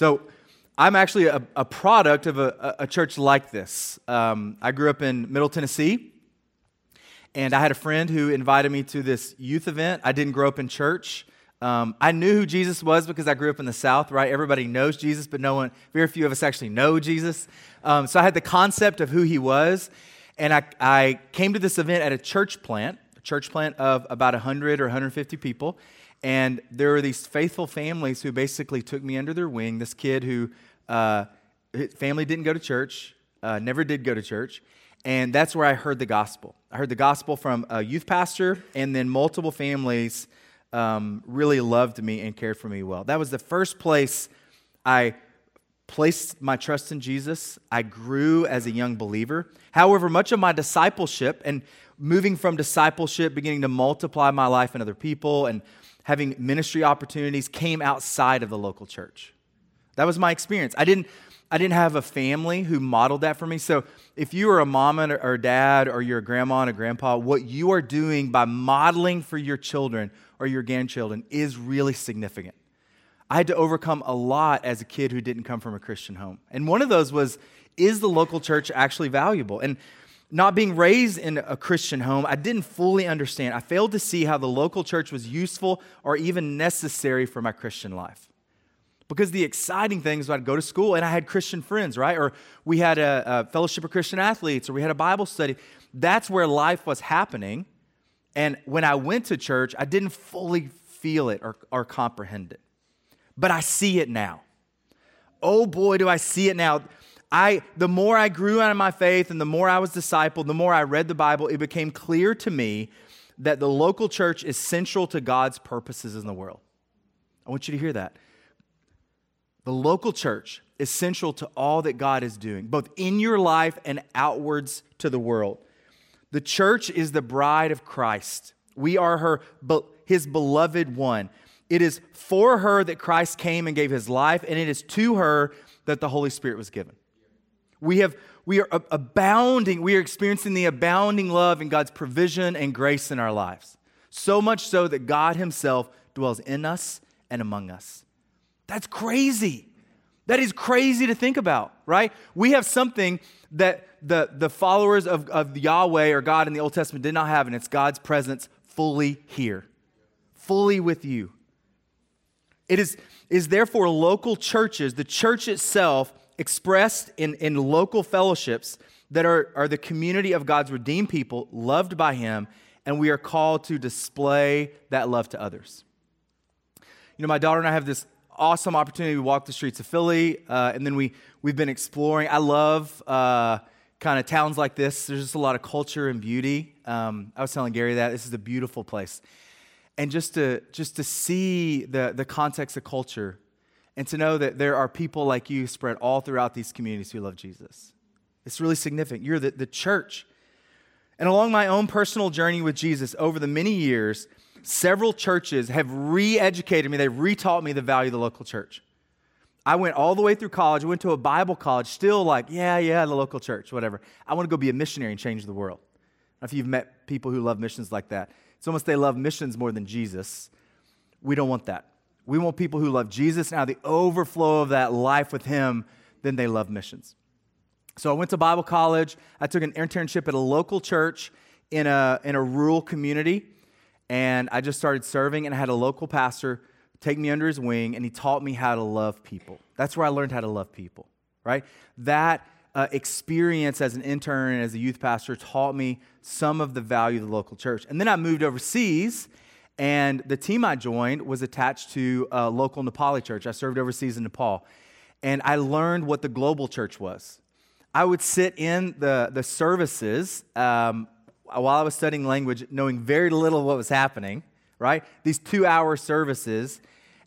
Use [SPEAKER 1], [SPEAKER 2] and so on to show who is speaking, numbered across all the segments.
[SPEAKER 1] So, I'm actually a, a product of a, a, church like this. Um, I grew up in Middle Tennessee, and I had a friend who invited me to this youth event. I didn't grow up in church. Um, I knew who Jesus was because I grew up in the South, right? Everybody knows Jesus, but no one, very few of us actually know Jesus. Um, so I had the concept of who he was. And I, I came to this event at a church plant, a church plant of about 100 or 150 people. And there were these faithful families who basically took me under their wing. This kid who, uh, his family didn't go to church, uh, never did go to church. And that's where I heard the gospel. I heard the gospel from a youth pastor, and then multiple families um, really loved me and cared for me well. That was the first place I placed my trust in Jesus. I grew as a young believer. However, much of my discipleship and moving from discipleship, beginning to multiply my life in other people, and having ministry opportunities came outside of the local church. That was my experience. I didn't, I didn't have a family who modeled that for me. So if you are a mom or a dad or you're a grandma and a grandpa, what you are doing by modeling for your children or your grandchildren is really significant. I had to overcome a lot as a kid who didn't come from a Christian home. And one of those was is the local church actually valuable? And not being raised in a Christian home, I didn't fully understand. I failed to see how the local church was useful or even necessary for my Christian life. Because the exciting thing is I'd go to school and I had Christian friends, right? Or we had a, a fellowship of Christian athletes, or we had a Bible study. That's where life was happening. And when I went to church, I didn't fully feel it or, or comprehend it. But I see it now. Oh boy, do I see it now. I, the more I grew out of my faith and the more I was discipled, the more I read the Bible, it became clear to me that the local church is central to God's purposes in the world. I want you to hear that. The local church is central to all that God is doing, both in your life and outwards to the world. The church is the bride of Christ. We are her, his beloved one. It is for her that Christ came and gave his life, and it is to her that the Holy Spirit was given. We have we are abounding, we are experiencing the abounding love and God's provision and grace in our lives. So much so that God Himself dwells in us and among us. That's crazy. That is crazy to think about, right? We have something that the, the followers of, of Yahweh or God in the Old Testament did not have, and it's God's presence fully here, fully with you. It is, is therefore local churches, the church itself, expressed in, in local fellowships that are, are the community of God's redeemed people, loved by Him, and we are called to display that love to others. You know, my daughter and I have this awesome opportunity to walk the streets of Philly, uh, and then we, we've been exploring. I love uh, kind of towns like this. There's just a lot of culture and beauty. Um, I was telling Gary that this is a beautiful place. And just to, just to see the, the context of culture and to know that there are people like you spread all throughout these communities who love Jesus. It's really significant. You're the, the church. And along my own personal journey with Jesus over the many years, several churches have re educated me, they've retaught me the value of the local church. I went all the way through college, went to a Bible college, still like, yeah, yeah, the local church, whatever. I want to go be a missionary and change the world. if you've met people who love missions like that, it's almost they love missions more than Jesus. We don't want that. We want people who love Jesus now, the overflow of that life with Him, then they love missions. So I went to Bible college. I took an internship at a local church in a, in a rural community. And I just started serving, and I had a local pastor take me under his wing, and he taught me how to love people. That's where I learned how to love people, right? That uh, experience as an intern and as a youth pastor taught me some of the value of the local church. And then I moved overseas and the team I joined was attached to a local Nepali church. I served overseas in Nepal. And I learned what the global church was. I would sit in the, the services um, while I was studying language, knowing very little of what was happening, right? These two hour services.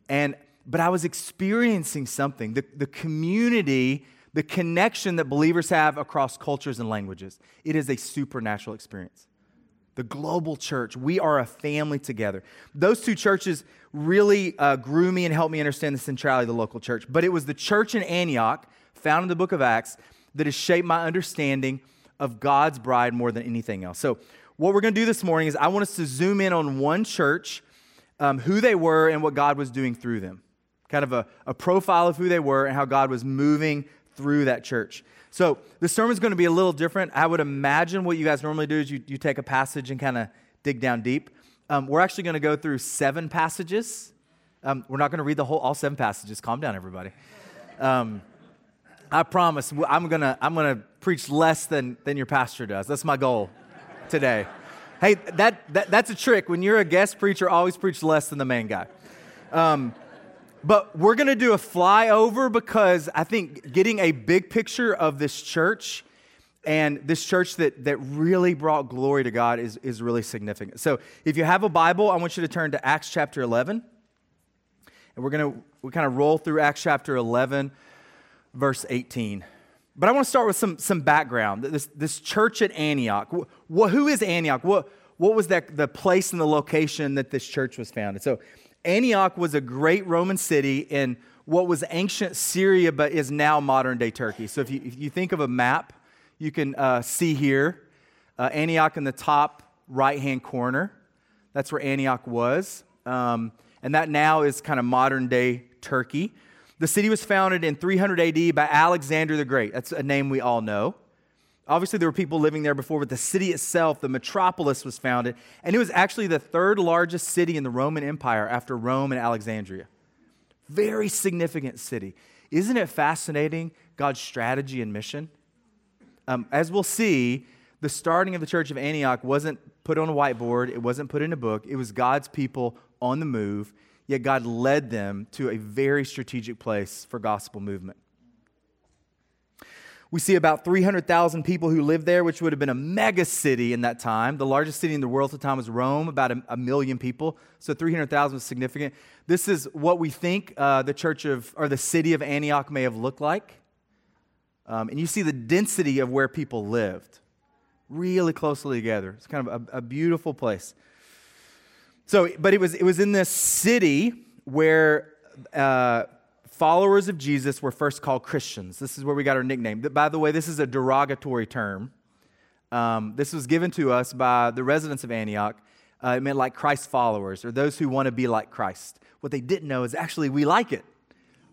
[SPEAKER 1] And, but I was experiencing something the, the community, the connection that believers have across cultures and languages. It is a supernatural experience the global church. We are a family together. Those two churches really uh, grew me and helped me understand the centrality of the local church. But it was the church in Antioch, found in the book of Acts, that has shaped my understanding of God's bride more than anything else. So, what we're going to do this morning is I want us to zoom in on one church, um, who they were, and what God was doing through them. kind of a, a profile of who they were and how God was moving through that church. So the sermon's going to be a little different. I would imagine what you guys normally do is you, you take a passage and kind of dig down deep. Um, we're actually going to go through seven passages. Um, we're not going to read the whole all seven passages. Calm down, everybody. Um, I promise I'm to I'm to preach less than than your pastor does. That's my goal today. hey, that, that that's a trick. When you're a guest preacher, always preach less than the main guy. Um, but we're going to do a flyover because I think getting a big picture of this church and this church that, that really brought glory to God is, is really significant. So if you have a Bible, I want you to turn to Acts chapter 11. And we're going to we kind of roll through Acts chapter 11, verse 18. But I want to start with some, some background. This, this church at Antioch. What, who is Antioch? What, what was that, the place and the location that this church was founded? So Antioch was a great Roman city in what was ancient Syria, but is now modern day Turkey. So if you, if you think of a map, you can uh, see here uh, Antioch in the top right hand corner. That's where Antioch was. Um, and that now is kind of modern day Turkey. The city was founded in 300 AD by Alexander the Great. That's a name we all know. Obviously, there were people living there before, but the city itself, the metropolis, was founded. And it was actually the third largest city in the Roman Empire after Rome and Alexandria. Very significant city. Isn't it fascinating, God's strategy and mission? Um, as we'll see, the starting of the church of Antioch wasn't put on a whiteboard, it wasn't put in a book. It was God's people on the move, yet God led them to a very strategic place for gospel movement. We see about 300,000 people who lived there, which would have been a mega city in that time. The largest city in the world at the time was Rome, about a, a million people. So 300,000 was significant. This is what we think uh, the church of, or the city of Antioch may have looked like. Um, and you see the density of where people lived, really closely together. It's kind of a, a beautiful place. So, but it was, it was in this city where uh, followers of Jesus were first called Christians. This is where we got our nickname. By the way, this is a derogatory term. Um, this was given to us by the residents of Antioch. Uh, it meant like Christ followers or those who want to be like Christ. What they didn't know is actually we like it.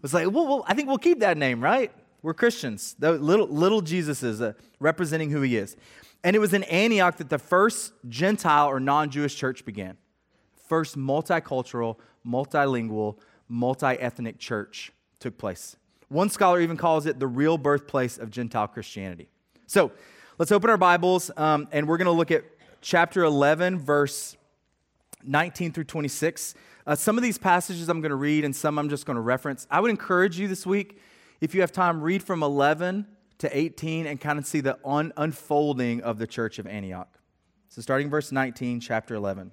[SPEAKER 1] Was like, well, well I think we'll keep that name, right? We're Christians. The little, little Jesuses uh, representing who he is. And it was in Antioch that the first Gentile or non Jewish church began. First multicultural, multilingual, multi ethnic church took place. One scholar even calls it the real birthplace of Gentile Christianity. So let's open our Bibles um, and we're going to look at chapter 11, verse 19 through 26. Uh, some of these passages I'm going to read and some I'm just going to reference. I would encourage you this week, if you have time, read from 11 to 18 and kind of see the un- unfolding of the church of Antioch. So starting verse 19, chapter 11.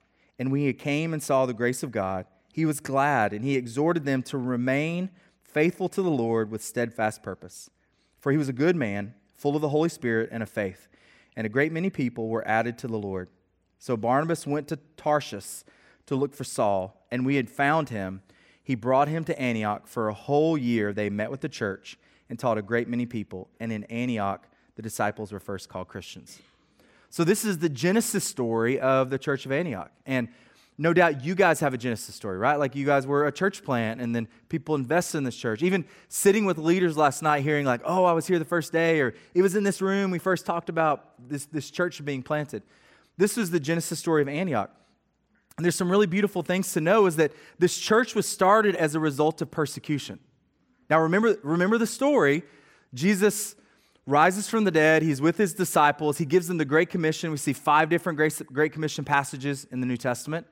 [SPEAKER 1] And when he came and saw the grace of God, he was glad, and he exhorted them to remain faithful to the Lord with steadfast purpose. For he was a good man, full of the Holy Spirit and of faith, and a great many people were added to the Lord. So Barnabas went to Tarsus to look for Saul, and we had found him. He brought him to Antioch. For a whole year they met with the church and taught a great many people. And in Antioch, the disciples were first called Christians. So, this is the Genesis story of the church of Antioch. And no doubt you guys have a Genesis story, right? Like you guys were a church plant and then people invested in this church. Even sitting with leaders last night, hearing, like, oh, I was here the first day, or it was in this room we first talked about this, this church being planted. This was the Genesis story of Antioch. And there's some really beautiful things to know is that this church was started as a result of persecution. Now, remember, remember the story. Jesus rises from the dead. He's with his disciples. He gives them the Great Commission. We see five different Great Commission passages in the New Testament.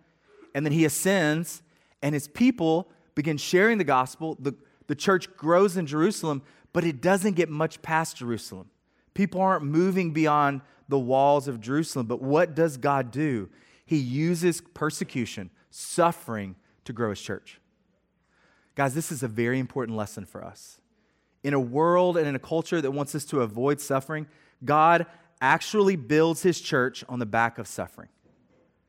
[SPEAKER 1] And then he ascends, and his people begin sharing the gospel. The, the church grows in Jerusalem, but it doesn't get much past Jerusalem. People aren't moving beyond the walls of Jerusalem. But what does God do? He uses persecution, suffering, to grow his church. Guys, this is a very important lesson for us. In a world and in a culture that wants us to avoid suffering, God actually builds his church on the back of suffering.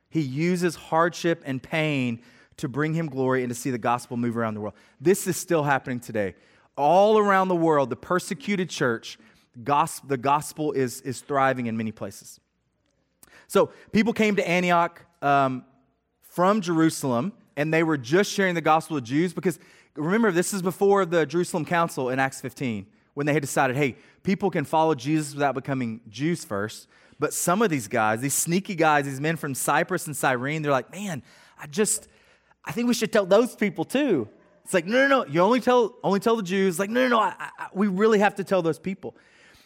[SPEAKER 1] He uses hardship and pain to bring him glory and to see the gospel move around the world. This is still happening today. All around the world, the persecuted church, the gospel is, is thriving in many places. So people came to Antioch um, from Jerusalem, and they were just sharing the gospel with Jews because remember, this is before the Jerusalem Council in Acts 15 when they had decided, hey, people can follow Jesus without becoming Jews first. But some of these guys, these sneaky guys, these men from Cyprus and Cyrene, they're like, man, I just, I think we should tell those people too. It's like, no, no, no, you only tell, only tell the Jews. Like, no, no, no, I, I, we really have to tell those people.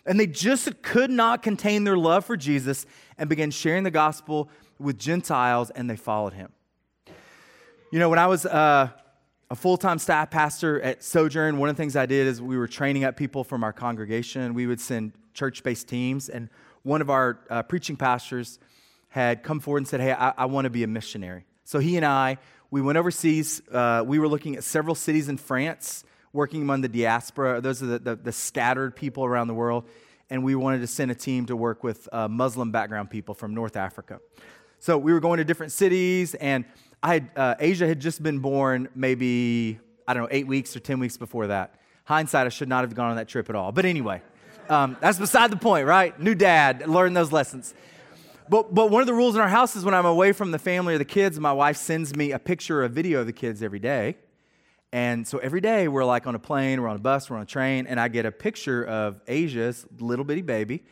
[SPEAKER 1] And they just could not contain their love for Jesus and began sharing the gospel with Gentiles, and they followed him. You know, when I was uh, a full time staff pastor at Sojourn, one of the things I did is we were training up people from our congregation. We would send church based teams, and one of our uh, preaching pastors had come forward and said, Hey, I, I want to be a missionary. So he and I, we went overseas. Uh, we were looking at several cities in France, working among the diaspora. Those are the, the, the, scattered people around the world. And we wanted to send a team to work with uh, Muslim background people from North Africa. So we were going to different cities, and I had, uh, Asia had just been born maybe, I don't know, eight weeks or 10 weeks before that. Hindsight, I should not have gone on that trip at all. But anyway. Um, that's beside the point, right? New dad, learn those lessons. But, but one of the rules in our house is when I'm away from the family or the kids, my wife sends me a picture or a video of the kids every day. And so every day we're like on a plane, we're on a bus, we're on a train, and I get a picture of Asia's little bitty baby.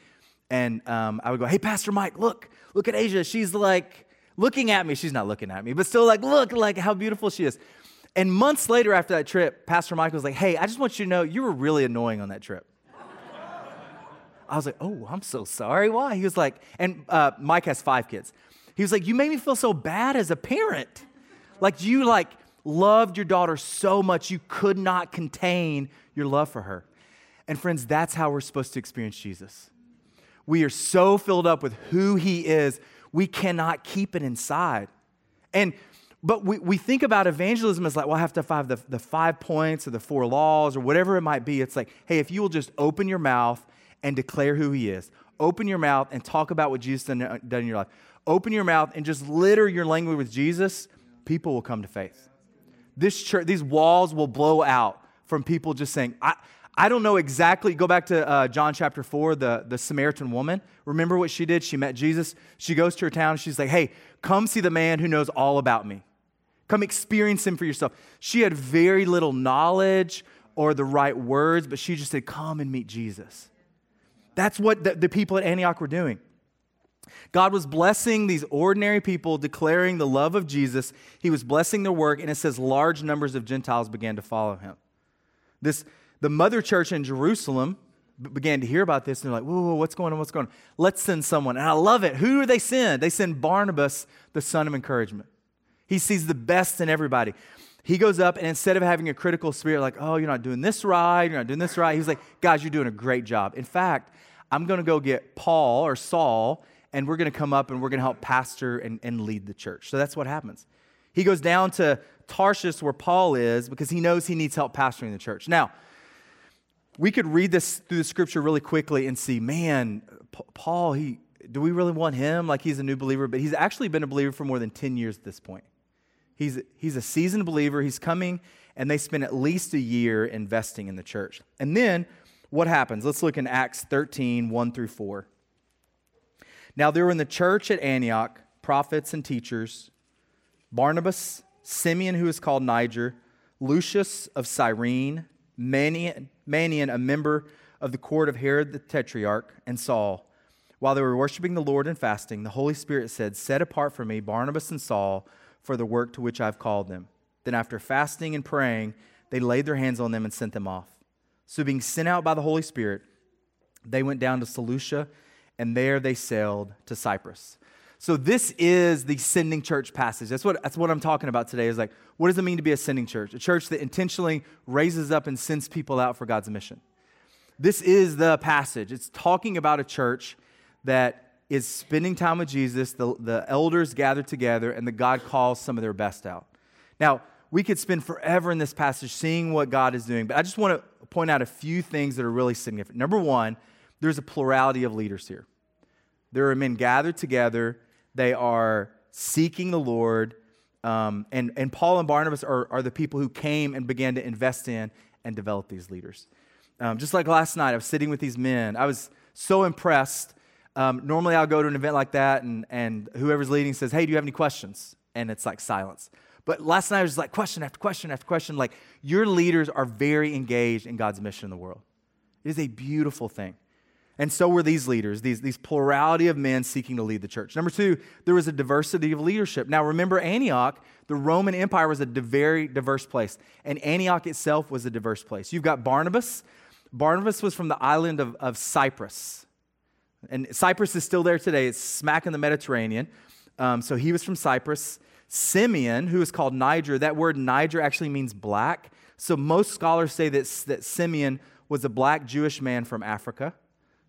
[SPEAKER 1] And um, I would go, hey, Pastor Mike, look, look at Asia. She's like looking at me. She's not looking at me, but still like, look, like how beautiful she is. And months later after that trip, Pastor Michael was like, hey, I just want you to know you were really annoying on that trip. I was like, oh, I'm so sorry. Why? He was like, and uh, Mike has five kids. He was like, you made me feel so bad as a parent. Like you like loved your daughter so much you could not contain your love for her. And friends, that's how we're supposed to experience Jesus. We are so filled up with who he is, we cannot keep it inside. And but we, we think about evangelism as like, well, I have to have the, the five points or the four laws or whatever it might be. It's like, hey, if you will just open your mouth and declare who he is. Open your mouth and talk about what Jesus done, uh, done in your life. Open your mouth and just litter your language with Jesus. People will come to faith. This church, these walls will blow out from people just saying, I, I don't know exactly. Go back to uh, John chapter 4, the, the Samaritan woman. Remember what she did? She met Jesus. She goes to her town. She's like, hey, come see the man who knows all about me. Come experience him for yourself. She had very little knowledge or the right words, but she just said, come and meet Jesus. That's what the, the people at Antioch were doing. God was blessing these ordinary people, declaring the love of Jesus. He was blessing their work, and it says large numbers of Gentiles began to follow him. This, the mother church in Jerusalem began to hear about this, and they're like, whoa, whoa, what's going on? What's going on? Let's send someone. And I love it. Who do they send? They send Barnabas, the son of encouragement. He sees the best in everybody. He goes up, and instead of having a critical spirit, like, oh, you're not doing this right, you're not doing this right, he's like, guys, you're doing a great job. In fact, I'm going to go get Paul or Saul, and we're going to come up and we're going to help pastor and, and lead the church. So that's what happens. He goes down to Tarsus, where Paul is, because he knows he needs help pastoring the church. Now, we could read this through the scripture really quickly and see, man, Paul, he, do we really want him like he's a new believer? But he's actually been a believer for more than 10 years at this point. He's, he's a seasoned believer. He's coming, and they spend at least a year investing in the church. And then what happens? Let's look in Acts 13, 1 through 4. Now there were in the church at Antioch prophets and teachers Barnabas, Simeon, who is called Niger, Lucius of Cyrene, Manaen, Manaen, a member of the court of Herod the Tetrarch, and Saul. While they were worshiping the Lord and fasting, the Holy Spirit said, Set apart for me Barnabas and Saul for the work to which I've called them. Then, after fasting and praying, they laid their hands on them and sent them off. So, being sent out by the Holy Spirit, they went down to Seleucia, and there they sailed to Cyprus. So, this is the sending church passage. That's what, that's what I'm talking about today. Is like, what does it mean to be a sending church? A church that intentionally raises up and sends people out for God's mission. This is the passage. It's talking about a church that is spending time with Jesus. The, the elders gather together, and the God calls some of their best out. Now, we could spend forever in this passage seeing what God is doing, but I just want to point out a few things that are really significant. Number one, there's a plurality of leaders here. There are men gathered together, they are seeking the Lord, um, and, and Paul and Barnabas are, are the people who came and began to invest in and develop these leaders. Um, just like last night, I was sitting with these men. I was so impressed. Um, normally, I'll go to an event like that, and, and whoever's leading says, Hey, do you have any questions? And it's like silence. But last night, I was like question after question after question. Like, your leaders are very engaged in God's mission in the world. It is a beautiful thing. And so were these leaders, these, these plurality of men seeking to lead the church. Number two, there was a diversity of leadership. Now, remember, Antioch, the Roman Empire was a very diverse place, and Antioch itself was a diverse place. You've got Barnabas. Barnabas was from the island of, of Cyprus. And Cyprus is still there today, it's smack in the Mediterranean. Um, so he was from Cyprus. Simeon, who is called Niger, that word Niger actually means black. So most scholars say that, that Simeon was a black Jewish man from Africa.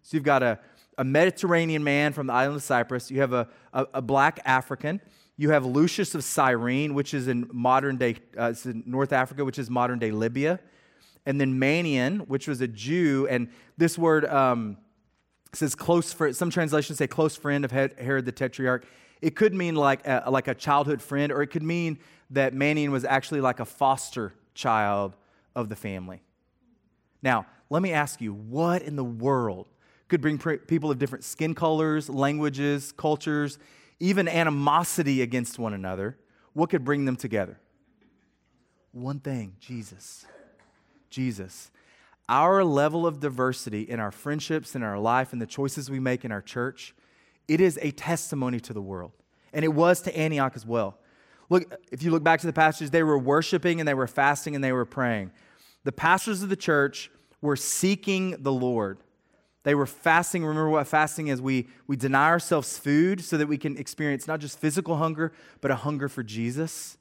[SPEAKER 1] So you've got a, a Mediterranean man from the island of Cyprus. You have a, a, a black African. You have Lucius of Cyrene, which is in modern day, uh, in North Africa, which is modern day Libya. And then Manaen, which was a Jew. And this word um, says close friend. Some translations say close friend of Herod the Tetrarch. It could mean like a, like a childhood friend, or it could mean that Manaen was actually like a foster child of the family. Now, let me ask you, what in the world could bring people of different skin colors, languages, cultures, even animosity against one another. What could bring them together? One thing Jesus. Jesus. Our level of diversity in our friendships, in our life, and the choices we make in our church, it is a testimony to the world. And it was to Antioch as well. Look, if you look back to the passages, they were worshiping and they were fasting and they were praying. The pastors of the church were seeking the Lord. They were fasting. Remember what fasting is? We, we deny ourselves food so that we can experience not just physical hunger, but a hunger for Jesus.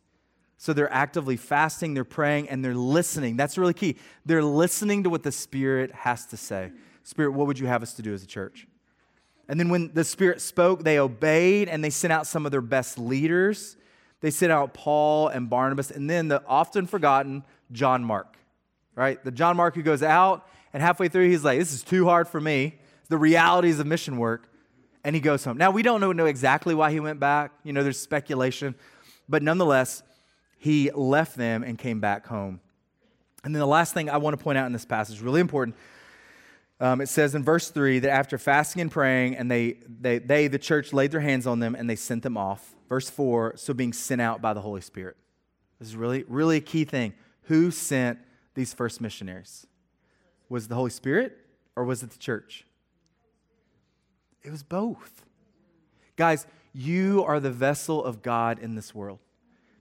[SPEAKER 1] So they're actively fasting, they're praying, and they're listening. That's really key. They're listening to what the Spirit has to say. Spirit, what would you have us to do as a church? And then when the Spirit spoke, they obeyed and they sent out some of their best leaders. They sent out Paul and Barnabas, and then the often forgotten John Mark, right? The John Mark who goes out and halfway through, he's like, This is too hard for me. The realities of mission work. And he goes home. Now, we don't know, know exactly why he went back. You know, there's speculation. But nonetheless, he left them and came back home. And then the last thing I want to point out in this passage, really important. Um, it says in verse 3 that after fasting and praying, and they, they, they, the church, laid their hands on them and they sent them off. Verse 4, so being sent out by the Holy Spirit. This is really, really a key thing. Who sent these first missionaries? Was the Holy Spirit or was it the church? It was both. Guys, you are the vessel of God in this world.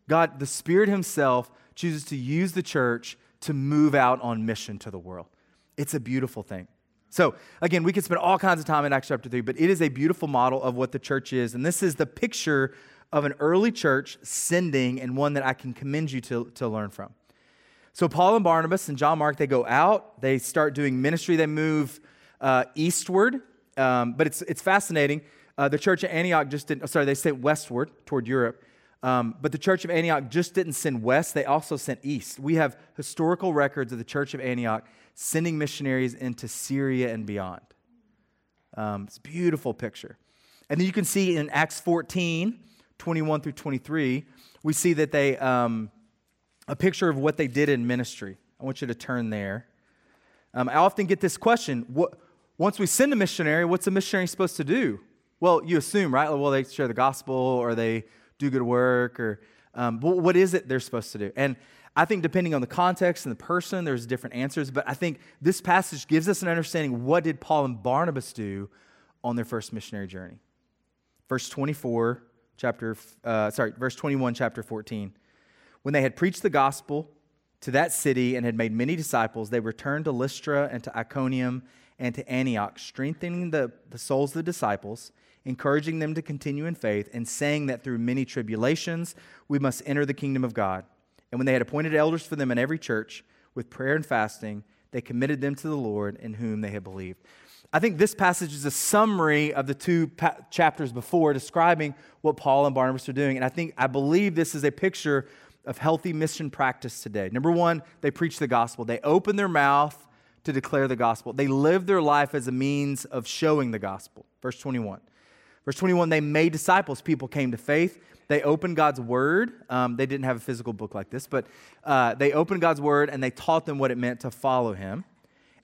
[SPEAKER 1] God, the Spirit Himself, chooses to use the church to move out on mission to the world. It's a beautiful thing. So, again, we could spend all kinds of time in Acts chapter 3, but it is a beautiful model of what the church is. And this is the picture of an early church sending and one that I can commend you to, to learn from. So Paul and Barnabas and John Mark, they go out, they start doing ministry, they move uh, eastward. Um, but it's, it's fascinating. Uh, the church at Antioch just didn't, sorry, they sent westward toward Europe. Um, but the church of Antioch just didn't send west, they also sent east. We have historical records of the church of Antioch sending missionaries into Syria and beyond. Um, it's a beautiful picture. And then you can see in Acts 14, 21 through 23, we see that they, um, a picture of what they did in ministry. I want you to turn there. Um, I often get this question what, once we send a missionary, what's a missionary supposed to do? Well, you assume, right? Well, they share the gospel or they do good work, or um, what is it they're supposed to do? And I think depending on the context and the person, there's different answers. But I think this passage gives us an understanding what did Paul and Barnabas do on their first missionary journey. Verse 24, chapter, uh, sorry, verse 21, chapter 14. When they had preached the gospel to that city and had made many disciples, they returned to Lystra and to Iconium and to Antioch, strengthening the, the souls of the disciples, encouraging them to continue in faith, and saying that through many tribulations we must enter the kingdom of God. And when they had appointed elders for them in every church, with prayer and fasting, they committed them to the Lord in whom they had believed. I think this passage is a summary of the two pa- chapters before describing what Paul and Barnabas are doing. And I think, I believe this is a picture of healthy mission practice today. Number one, they preach the gospel. They open their mouth to declare the gospel. They live their life as a means of showing the gospel. Verse 21. Verse 21, they made disciples. People came to faith. They opened God's word. Um, they didn't have a physical book like this, but uh, they opened God's word and they taught them what it meant to follow him.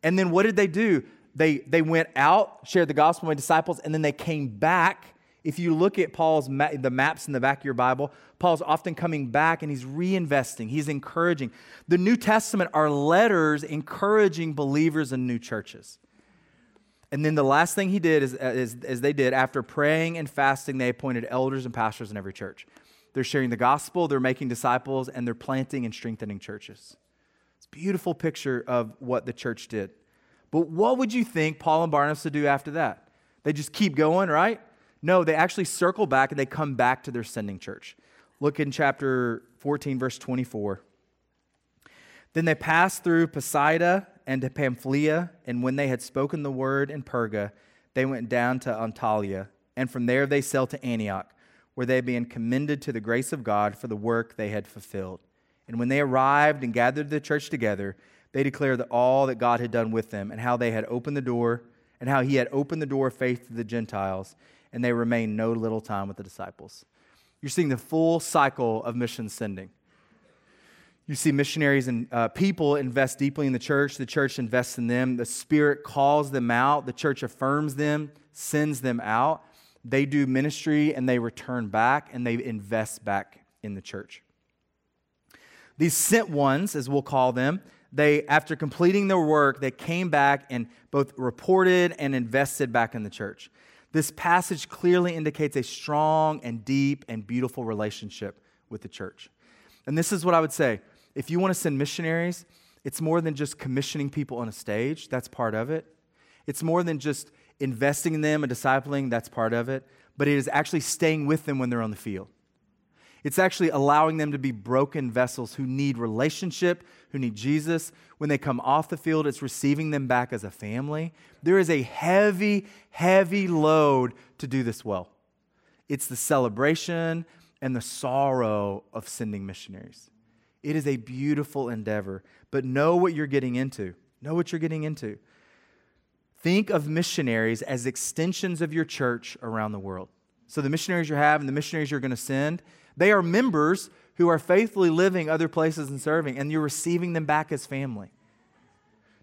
[SPEAKER 1] And then what did they do? They, they went out, shared the gospel with disciples, and then they came back. If you look at Paul's ma- the maps in the back of your Bible, Paul's often coming back and he's reinvesting, he's encouraging. The New Testament are letters encouraging believers in new churches. And then the last thing he did is, uh, is, is they did, after praying and fasting, they appointed elders and pastors in every church. They're sharing the gospel, they're making disciples, and they're planting and strengthening churches. It's a beautiful picture of what the church did. But what would you think Paul and Barnabas would do after that? They just keep going, right? No, they actually circle back and they come back to their sending church. Look in chapter 14, verse 24. Then they passed through Pisidia and to Pamphylia, and when they had spoken the word in Perga, they went down to Attalia, and from there they sailed to Antioch, where they had been commended to the grace of God for the work they had fulfilled. And when they arrived and gathered the church together, they declared that all that God had done with them, and how they had opened the door, and how he had opened the door of faith to the Gentiles, and they remained no little time with the disciples. You're seeing the full cycle of mission sending. You see missionaries and uh, people invest deeply in the church. The church invests in them. The Spirit calls them out. The church affirms them, sends them out. They do ministry and they return back and they invest back in the church. These sent ones, as we'll call them, they, after completing their work, they came back and both reported and invested back in the church. This passage clearly indicates a strong and deep and beautiful relationship with the church. And this is what I would say if you want to send missionaries, it's more than just commissioning people on a stage, that's part of it. It's more than just investing in them and discipling, that's part of it. But it is actually staying with them when they're on the field. It's actually allowing them to be broken vessels who need relationship, who need Jesus. When they come off the field, it's receiving them back as a family. There is a heavy, heavy load to do this well. It's the celebration and the sorrow of sending missionaries. It is a beautiful endeavor, but know what you're getting into. Know what you're getting into. Think of missionaries as extensions of your church around the world. So, the missionaries you have and the missionaries you're going to send, they are members who are faithfully living other places and serving, and you're receiving them back as family.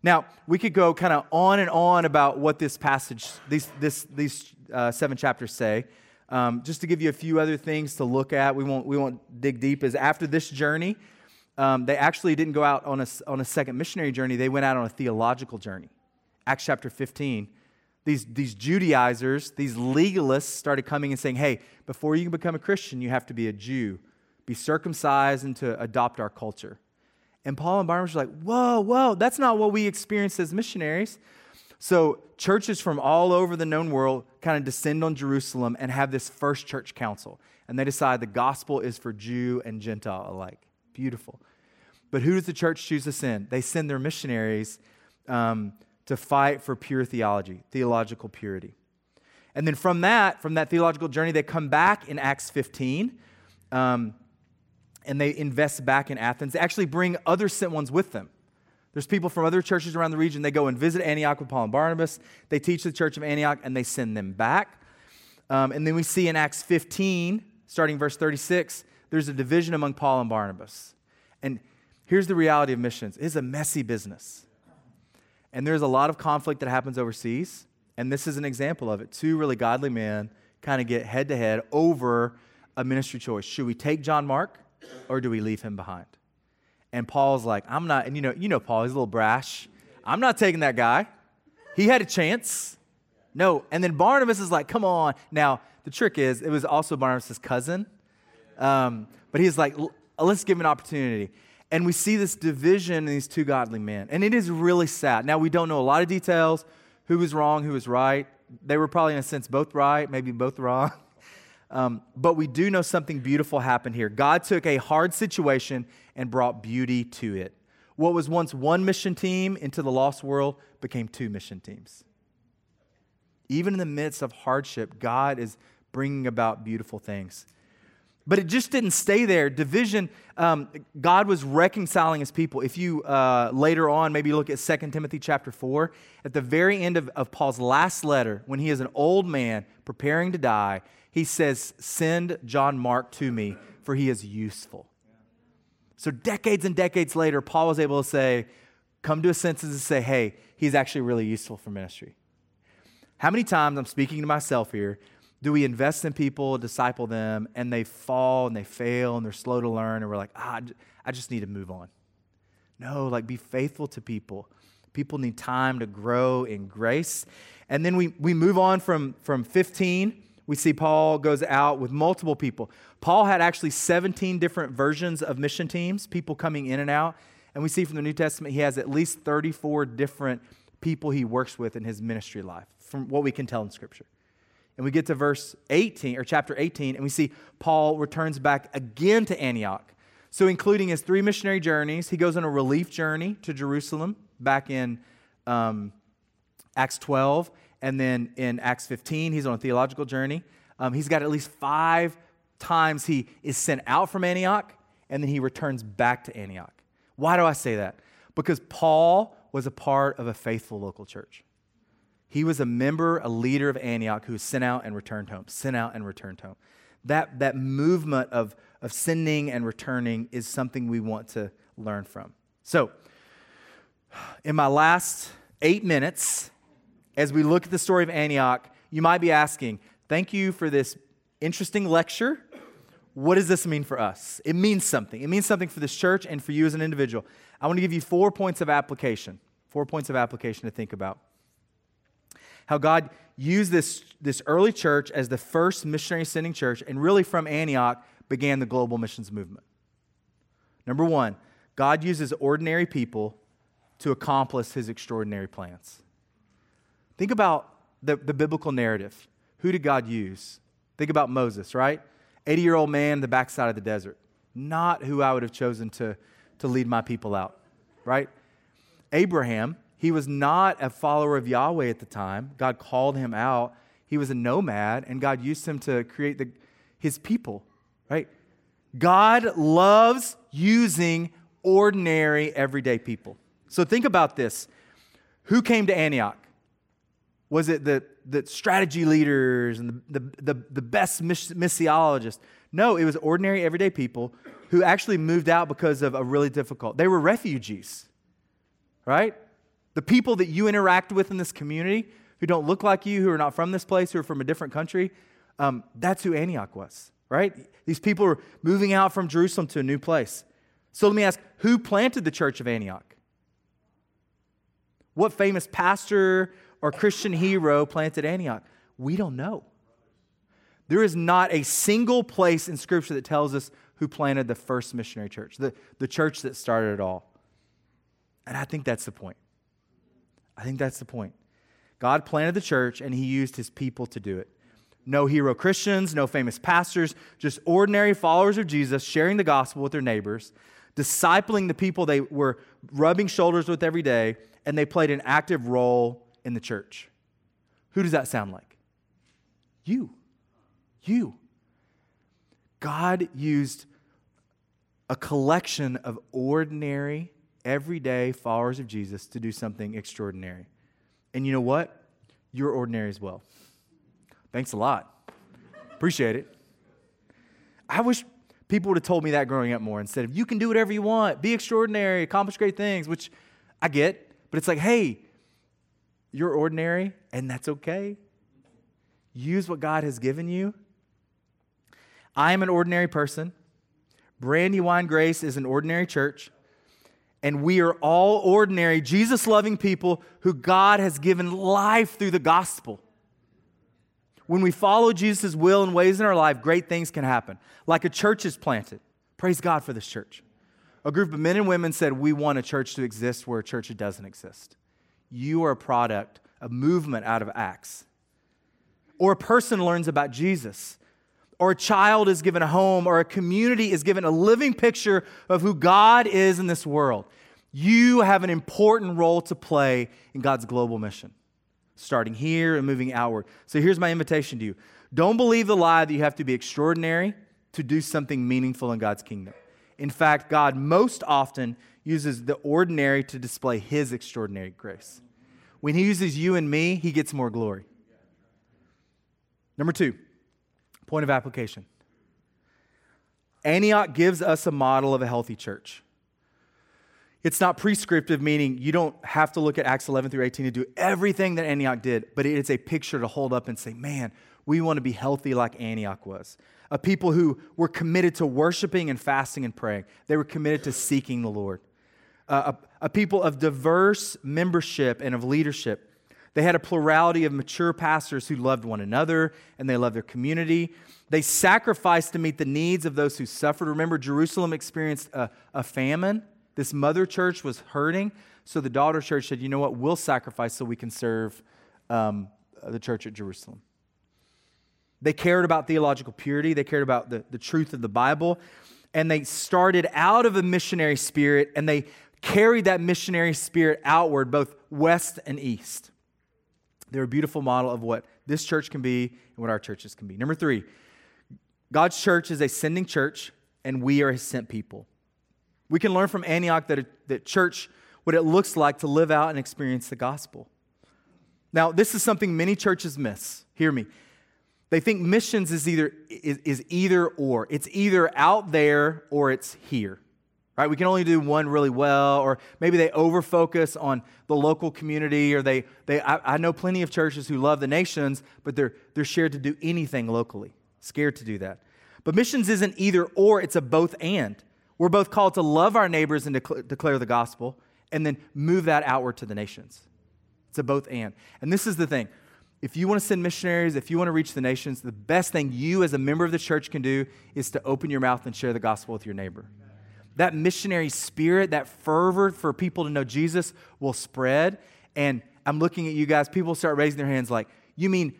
[SPEAKER 1] Now, we could go kind of on and on about what this passage, these, this, these uh, seven chapters say. Um, just to give you a few other things to look at, we won't, we won't dig deep, is after this journey, um, they actually didn't go out on a, on a second missionary journey, they went out on a theological journey. Acts chapter 15. These, these Judaizers, these legalists started coming and saying, hey, before you can become a Christian, you have to be a Jew, be circumcised, and to adopt our culture. And Paul and Barnabas were like, whoa, whoa, that's not what we experienced as missionaries. So churches from all over the known world kind of descend on Jerusalem and have this first church council. And they decide the gospel is for Jew and Gentile alike. Beautiful. But who does the church choose to send? They send their missionaries um, to fight for pure theology, theological purity. And then from that, from that theological journey, they come back in Acts 15 um, and they invest back in Athens. They actually bring other sent ones with them. There's people from other churches around the region. They go and visit Antioch with Paul and Barnabas. They teach the church of Antioch and they send them back. Um, and then we see in Acts 15, starting verse 36, there's a division among Paul and Barnabas. And here's the reality of missions it's a messy business. And there's a lot of conflict that happens overseas. And this is an example of it. Two really godly men kind of get head to head over a ministry choice. Should we take John Mark or do we leave him behind? And Paul's like, I'm not, and you know, you know Paul, he's a little brash. I'm not taking that guy. He had a chance. No. And then Barnabas is like, come on. Now, the trick is, it was also Barnabas' cousin. Um, but he's like, let's give him an opportunity. And we see this division in these two godly men. And it is really sad. Now, we don't know a lot of details who was wrong, who was right. They were probably, in a sense, both right, maybe both wrong. Um, but we do know something beautiful happened here. God took a hard situation and brought beauty to it. What was once one mission team into the lost world became two mission teams. Even in the midst of hardship, God is bringing about beautiful things. But it just didn't stay there. Division, um, God was reconciling his people. If you uh, later on maybe look at 2 Timothy chapter 4, at the very end of, of Paul's last letter, when he is an old man preparing to die, he says, Send John Mark to me, for he is useful. So, decades and decades later, Paul was able to say, come to his senses and say, hey, he's actually really useful for ministry. How many times, I'm speaking to myself here, do we invest in people, disciple them, and they fall and they fail and they're slow to learn, and we're like, ah, I just need to move on? No, like be faithful to people. People need time to grow in grace. And then we, we move on from, from 15. We see Paul goes out with multiple people. Paul had actually 17 different versions of mission teams, people coming in and out. And we see from the New Testament, he has at least 34 different people he works with in his ministry life, from what we can tell in Scripture. And we get to verse 18, or chapter 18, and we see Paul returns back again to Antioch. So, including his three missionary journeys, he goes on a relief journey to Jerusalem back in um, Acts 12. And then in Acts 15, he's on a theological journey. Um, he's got at least five times he is sent out from Antioch, and then he returns back to Antioch. Why do I say that? Because Paul was a part of a faithful local church. He was a member, a leader of Antioch who was sent out and returned home, sent out and returned home. That, that movement of, of sending and returning is something we want to learn from. So, in my last eight minutes, as we look at the story of Antioch, you might be asking, Thank you for this interesting lecture what does this mean for us? It means something. It means something for this church and for you as an individual. I want to give you four points of application. Four points of application to think about. How God used this, this early church as the first missionary sending church, and really from Antioch began the global missions movement. Number one, God uses ordinary people to accomplish his extraordinary plans. Think about the, the biblical narrative. Who did God use? Think about Moses, right? 80 year old man the backside of the desert. Not who I would have chosen to, to lead my people out, right? Abraham, he was not a follower of Yahweh at the time. God called him out. He was a nomad, and God used him to create the, his people, right? God loves using ordinary, everyday people. So think about this. Who came to Antioch? Was it the, the strategy leaders and the, the, the, the best missiologists? No, it was ordinary, everyday people who actually moved out because of a really difficult. They were refugees, right? The people that you interact with in this community who don't look like you, who are not from this place, who are from a different country, um, that's who Antioch was, right? These people were moving out from Jerusalem to a new place. So let me ask who planted the church of Antioch? What famous pastor or Christian hero planted Antioch? We don't know. There is not a single place in Scripture that tells us who planted the first missionary church, the, the church that started it all. And I think that's the point. I think that's the point. God planted the church and he used his people to do it. No hero Christians, no famous pastors, just ordinary followers of Jesus sharing the gospel with their neighbors, discipling the people they were rubbing shoulders with every day, and they played an active role in the church. Who does that sound like? You. You. God used a collection of ordinary, everyday followers of Jesus to do something extraordinary. And you know what? You're ordinary as well. Thanks a lot. Appreciate it. I wish people would have told me that growing up more instead of you can do whatever you want, be extraordinary, accomplish great things, which I get. But it's like, hey, you're ordinary, and that's okay. Use what God has given you. I am an ordinary person. Brandywine Grace is an ordinary church. And we are all ordinary, Jesus loving people who God has given life through the gospel. When we follow Jesus' will and ways in our life, great things can happen. Like a church is planted. Praise God for this church. A group of men and women said, We want a church to exist where a church doesn't exist you are a product, a movement out of Acts. Or a person learns about Jesus. Or a child is given a home, or a community is given a living picture of who God is in this world. You have an important role to play in God's global mission, starting here and moving outward. So here's my invitation to you don't believe the lie that you have to be extraordinary to do something meaningful in God's kingdom. In fact, God most often uses the ordinary to display his extraordinary grace. When he uses you and me, he gets more glory. Number two, point of application. Antioch gives us a model of a healthy church. It's not prescriptive, meaning you don't have to look at Acts 11 through 18 to do everything that Antioch did, but it's a picture to hold up and say, man, we want to be healthy like Antioch was. A people who were committed to worshiping and fasting and praying, they were committed to seeking the Lord. Uh, a, a people of diverse membership and of leadership. They had a plurality of mature pastors who loved one another and they loved their community. They sacrificed to meet the needs of those who suffered. Remember, Jerusalem experienced a, a famine this mother church was hurting, so the daughter church said, you know what, we'll sacrifice so we can serve um, the church at Jerusalem. They cared about theological purity, they cared about the, the truth of the Bible, and they started out of a missionary spirit and they carried that missionary spirit outward, both west and east. They're a beautiful model of what this church can be and what our churches can be. Number three, God's church is a sending church, and we are his sent people. We can learn from Antioch that, that church, what it looks like to live out and experience the gospel. Now, this is something many churches miss. Hear me. They think missions is either, is, is either or. It's either out there or it's here. Right? We can only do one really well, or maybe they overfocus on the local community, or they, they I, I know plenty of churches who love the nations, but they're, they're scared to do anything locally, scared to do that. But missions isn't either or, it's a both and. We're both called to love our neighbors and declare the gospel and then move that outward to the nations. It's a both and. And this is the thing. If you want to send missionaries, if you want to reach the nations, the best thing you as a member of the church can do is to open your mouth and share the gospel with your neighbor. That missionary spirit, that fervor for people to know Jesus will spread. And I'm looking at you guys, people start raising their hands like, you mean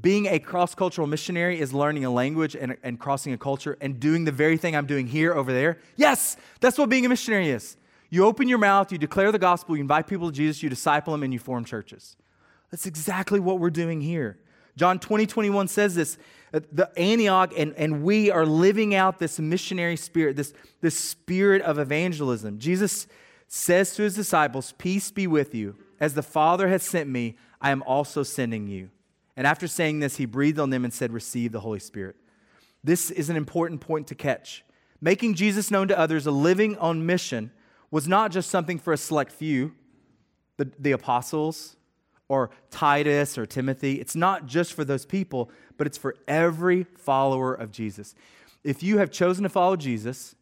[SPEAKER 1] being a cross cultural missionary is learning a language and, and crossing a culture and doing the very thing I'm doing here over there. Yes, that's what being a missionary is. You open your mouth, you declare the gospel, you invite people to Jesus, you disciple them, and you form churches. That's exactly what we're doing here. John 20, 21 says this the Antioch and, and we are living out this missionary spirit, this, this spirit of evangelism. Jesus says to his disciples, Peace be with you. As the Father has sent me, I am also sending you. And after saying this, he breathed on them and said, Receive the Holy Spirit. This is an important point to catch. Making Jesus known to others, a living on mission, was not just something for a select few, the, the apostles or Titus or Timothy. It's not just for those people, but it's for every follower of Jesus. If you have chosen to follow Jesus,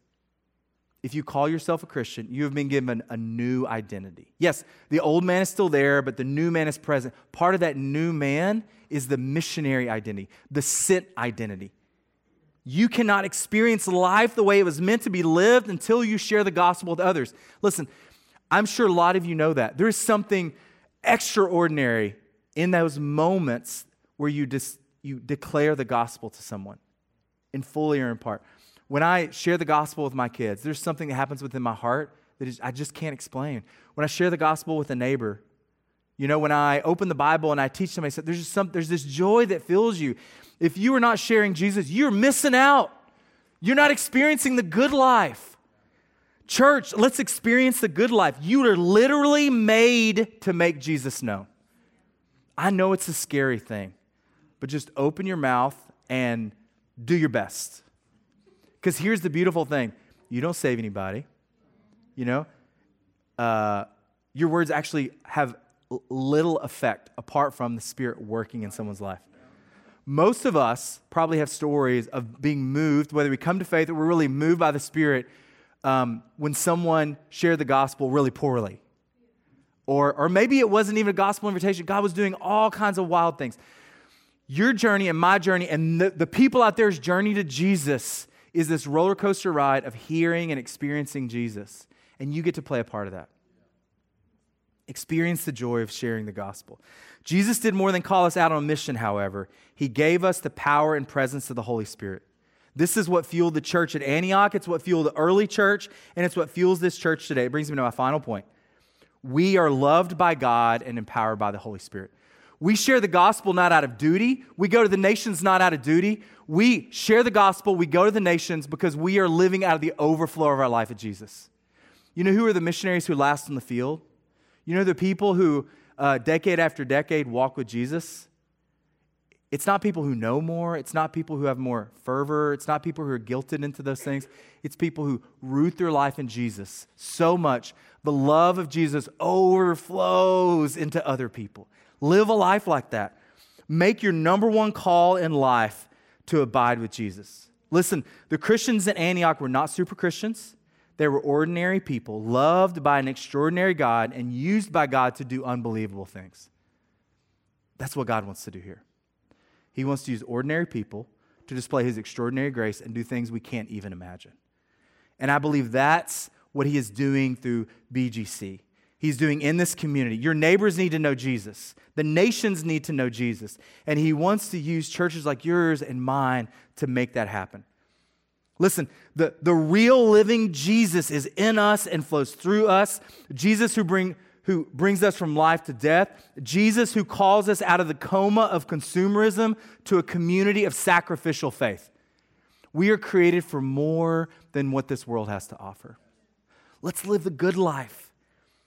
[SPEAKER 1] if you call yourself a Christian, you have been given a new identity. Yes, the old man is still there, but the new man is present. Part of that new man is the missionary identity, the sent identity. You cannot experience life the way it was meant to be lived until you share the gospel with others. Listen, I'm sure a lot of you know that. There is something extraordinary in those moments where you, dis- you declare the gospel to someone in fully or in part. When I share the gospel with my kids, there's something that happens within my heart that is, I just can't explain. When I share the gospel with a neighbor, you know, when I open the Bible and I teach somebody, there's, just some, there's this joy that fills you. If you are not sharing Jesus, you're missing out. You're not experiencing the good life. Church, let's experience the good life. You are literally made to make Jesus known. I know it's a scary thing, but just open your mouth and do your best. Because here's the beautiful thing you don't save anybody, you know? Uh, your words actually have little effect apart from the Spirit working in someone's life. Most of us probably have stories of being moved, whether we come to faith or we're really moved by the Spirit um, when someone shared the gospel really poorly. Or, or maybe it wasn't even a gospel invitation. God was doing all kinds of wild things. Your journey and my journey and the, the people out there's journey to Jesus is this roller coaster ride of hearing and experiencing Jesus. And you get to play a part of that. Experience the joy of sharing the gospel. Jesus did more than call us out on a mission, however. He gave us the power and presence of the Holy Spirit. This is what fueled the church at Antioch. It's what fueled the early church, and it's what fuels this church today. It brings me to my final point. We are loved by God and empowered by the Holy Spirit. We share the gospel not out of duty. We go to the nations not out of duty. We share the gospel. We go to the nations because we are living out of the overflow of our life at Jesus. You know who are the missionaries who last in the field? You know the people who, uh, decade after decade, walk with Jesus? It's not people who know more. It's not people who have more fervor. It's not people who are guilted into those things. It's people who root their life in Jesus so much. The love of Jesus overflows into other people. Live a life like that. Make your number one call in life to abide with Jesus. Listen, the Christians in Antioch were not super Christians. They were ordinary people, loved by an extraordinary God and used by God to do unbelievable things. That's what God wants to do here. He wants to use ordinary people to display his extraordinary grace and do things we can't even imagine. And I believe that's what he is doing through BGC he's doing in this community. Your neighbors need to know Jesus, the nations need to know Jesus. And he wants to use churches like yours and mine to make that happen. Listen, the, the real living Jesus is in us and flows through us. Jesus who, bring, who brings us from life to death. Jesus who calls us out of the coma of consumerism to a community of sacrificial faith. We are created for more than what this world has to offer. Let's live the good life.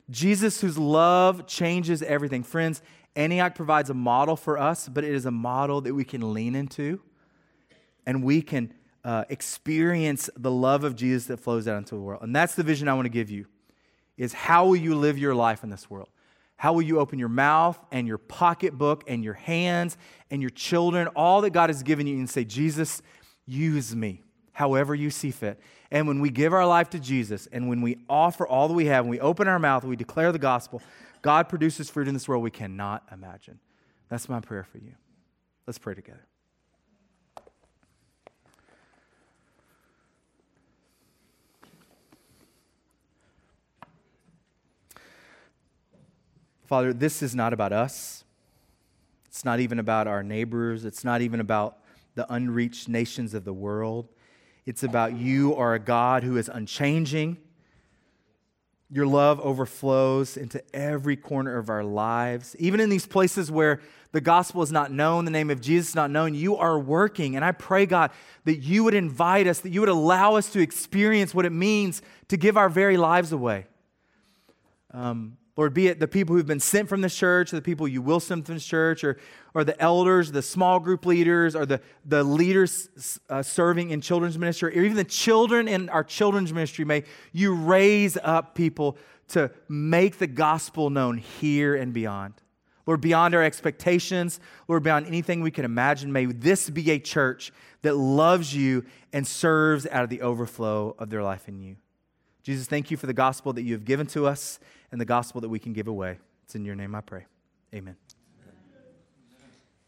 [SPEAKER 1] Jesus, whose love changes everything. Friends, Antioch provides a model for us, but it is a model that we can lean into and we can uh, experience the love of Jesus that flows out into the world. And that's the vision I want to give you is how will you live your life in this world? How will you open your mouth and your pocketbook and your hands and your children, all that God has given you, and say, Jesus, use me however you see fit. And when we give our life to Jesus and when we offer all that we have, and we open our mouth, we declare the gospel, God produces fruit in this world we cannot imagine. That's my prayer for you. Let's pray together. Father, this is not about us. It's not even about our neighbors. It's not even about the unreached nations of the world. It's about you are a God who is unchanging. Your love overflows into every corner of our lives. Even in these places where the gospel is not known, the name of Jesus is not known, you are working. And I pray, God, that you would invite us, that you would allow us to experience what it means to give our very lives away. Um, Lord, be it the people who've been sent from the church, or the people you will send from the church, or, or the elders, the small group leaders, or the, the leaders uh, serving in children's ministry, or even the children in our children's ministry, may you raise up people to make the gospel known here and beyond. Lord, beyond our expectations, Lord, beyond anything we can imagine, may this be a church that loves you and serves out of the overflow of their life in you. Jesus, thank you for the gospel that you have given to us and the gospel that we can give away. It's in your name I pray. Amen.